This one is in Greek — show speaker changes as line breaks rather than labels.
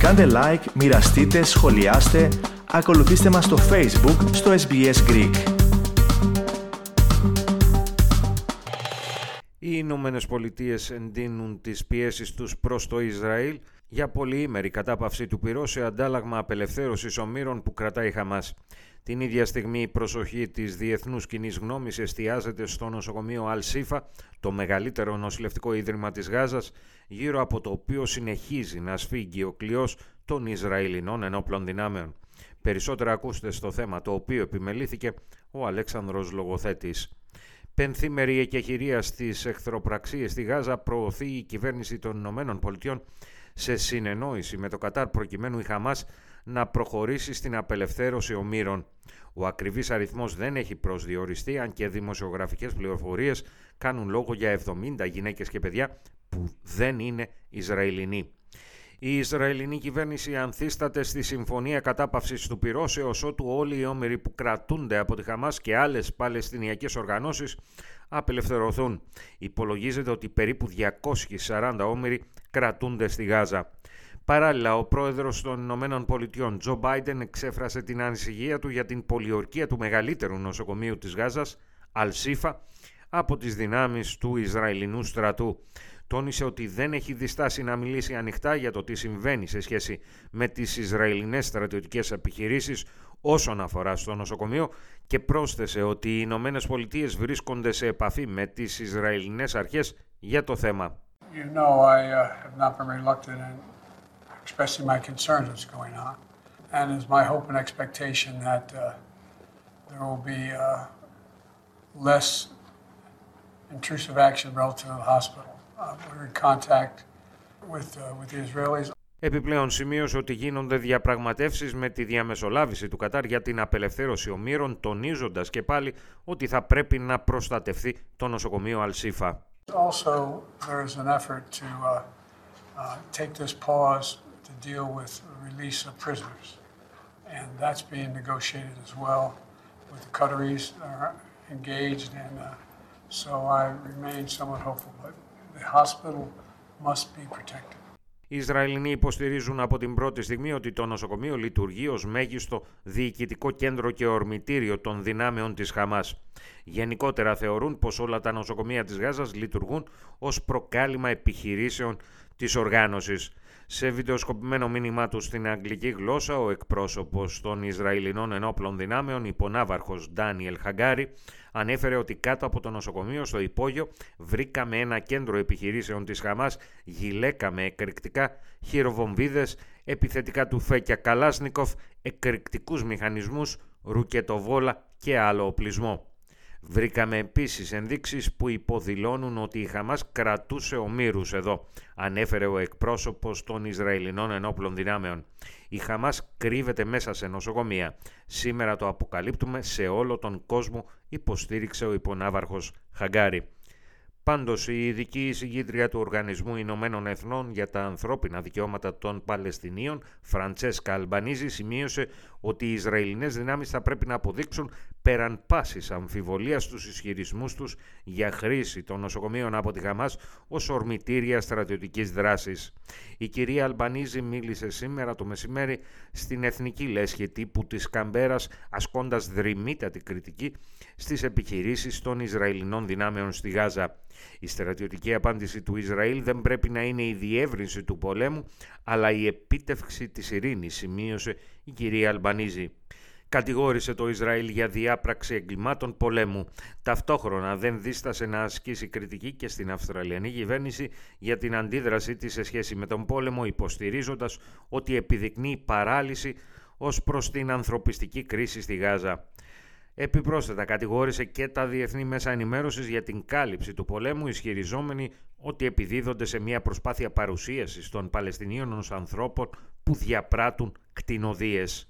Κάντε like, μοιραστείτε, σχολιάστε, ακολουθήστε μας στο Facebook, στο SBS Greek.
Οι Ηνωμένες Πολιτείες εντείνουν τις πιέσεις τους προς το Ισραήλ για πολυήμερη κατάπαυση του πυρό σε αντάλλαγμα απελευθέρωσης ομήρων που κρατάει η Χαμάς. Την ίδια στιγμή η προσοχή της διεθνούς κοινής γνώμης εστιάζεται στο νοσοκομείο Αλσίφα, το μεγαλύτερο νοσηλευτικό ίδρυμα της Γάζας, γύρω από το οποίο συνεχίζει να σφίγγει ο κλειός των Ισραηλινών ενόπλων δυνάμεων. Περισσότερα ακούστε στο θέμα το οποίο επιμελήθηκε ο Αλέξανδρος Λογοθέτης. Πενθήμερη εκεχηρία στις εχθροπραξίες στη Γάζα προωθεί η κυβέρνηση των Ηνωμένων Πολιτειών σε συνεννόηση με το Κατάρ προκειμένου η Χαμάς να προχωρήσει στην απελευθέρωση ομήρων. Ο ακριβής αριθμός δεν έχει προσδιοριστεί, αν και δημοσιογραφικές πληροφορίες κάνουν λόγο για 70 γυναίκες και παιδιά που δεν είναι Ισραηλινοί. Η Ισραηλινή κυβέρνηση ανθίσταται στη συμφωνία κατάπαυσης του πυρός έως ότου όλοι οι όμοιροι που κρατούνται από τη Χαμάς και άλλες παλαιστινιακές οργανώσεις απελευθερωθούν. Υπολογίζεται ότι περίπου 240 όμοιροι κρατούνται στη Γάζα. Παράλληλα, ο πρόεδρος των Ηνωμένων Πολιτειών, Τζο Μπάιντεν, εξέφρασε την ανησυχία του για την πολιορκία του μεγαλύτερου νοσοκομείου της Γάζας, Αλσίφα, από τις δυνάμεις του Ισραηλινού στρατού. Τόνισε ότι δεν έχει διστάσει να μιλήσει ανοιχτά για το τι συμβαίνει σε σχέση με τις Ισραηλινές στρατιωτικές επιχειρήσεις όσον αφορά στο νοσοκομείο και πρόσθεσε ότι οι Ηνωμένες Πολιτείες βρίσκονται σε επαφή με τις Ισραηλινές αρχές για το θέμα.
You know, I uh, expressing my concerns what's going on. And it's my hope and expectation that uh, there will be uh, less intrusive action relative to the hospital. Uh, we're in contact with, uh, with the Israelis.
Επιπλέον σημείωσε ότι γίνονται διαπραγματεύσεις με τη διαμεσολάβηση του Κατάρ για την απελευθέρωση ομήρων, τονίζοντας και πάλι ότι θα πρέπει να προστατευτεί το νοσοκομείο Αλσίφα.
Also, there is an effort to uh, uh, take this pause to deal with the release of prisoners. And that's being negotiated as well with the Qataris are engaged. And uh, so I remain somewhat hopeful. But the hospital must be protected.
Οι Ισραηλινοί υποστηρίζουν από την πρώτη στιγμή ότι το νοσοκομείο λειτουργεί ως μέγιστο διοικητικό κέντρο και ορμητήριο των δυνάμεων της Χαμάς. Γενικότερα θεωρούν πως όλα τα νοσοκομεία της Γάζας λειτουργούν ως προκάλημα επιχειρήσεων της οργάνωσης. Σε βιντεοσκοπημένο μήνυμά του στην αγγλική γλώσσα, ο εκπρόσωπος των Ισραηλινών ενόπλων δυνάμεων, υπονάβαρχος Ντάνιελ Χαγκάρη, ανέφερε ότι κάτω από το νοσοκομείο στο υπόγειο βρήκαμε ένα κέντρο επιχειρήσεων της Χαμάς, γυλαίκα με εκρηκτικά, χειροβομβίδες, επιθετικά του Φέκια Καλάσνικοφ, εκρηκτικούς μηχανισμούς, ρουκετοβόλα και άλλο οπλισμό. Βρήκαμε επίσης ενδείξεις που υποδηλώνουν ότι η Χαμάς κρατούσε ομήρους εδώ, ανέφερε ο εκπρόσωπος των Ισραηλινών ενόπλων δυνάμεων. Η Χαμάς κρύβεται μέσα σε νοσοκομεία. Σήμερα το αποκαλύπτουμε σε όλο τον κόσμο, υποστήριξε ο υπονάβαρχος Χαγκάρη. Πάντως, η ειδική εισηγήτρια του Οργανισμού Ηνωμένων Εθνών για τα ανθρώπινα δικαιώματα των Παλαιστινίων, Φραντσέσκα Αλμπανίζη, σημείωσε ότι οι Ισραηλινές δυνάμεις θα πρέπει να αποδείξουν πέραν πάσης αμφιβολίας στους ισχυρισμούς τους για χρήση των νοσοκομείων από τη Γαμάς ως ορμητήρια στρατιωτικής δράσης. Η κυρία Αλμπανίζη μίλησε σήμερα το μεσημέρι στην Εθνική Λέσχη τύπου της Καμπέρας ασκώντας δρυμύτατη κριτική στις επιχειρήσεις των Ισραηλινών δυνάμεων στη Γάζα. Η στρατιωτική απάντηση του Ισραήλ δεν πρέπει να είναι η διεύρυνση του πολέμου, αλλά η επίτευξη της ειρήνης, σημείωσε η κυρία Αλμπανίζη. Κατηγόρησε το Ισραήλ για διάπραξη εγκλημάτων πολέμου. Ταυτόχρονα δεν δίστασε να ασκήσει κριτική και στην Αυστραλιανή κυβέρνηση για την αντίδρασή της σε σχέση με τον πόλεμο, υποστηρίζοντας ότι επιδεικνύει παράλυση ως προς την ανθρωπιστική κρίση στη Γάζα. Επιπρόσθετα κατηγόρησε και τα διεθνή μέσα ενημέρωσης για την κάλυψη του πολέμου ισχυριζόμενοι ότι επιδίδονται σε μια προσπάθεια παρουσίασης των Παλαιστινίων ως ανθρώπων που διαπράττουν κτηνοδίες.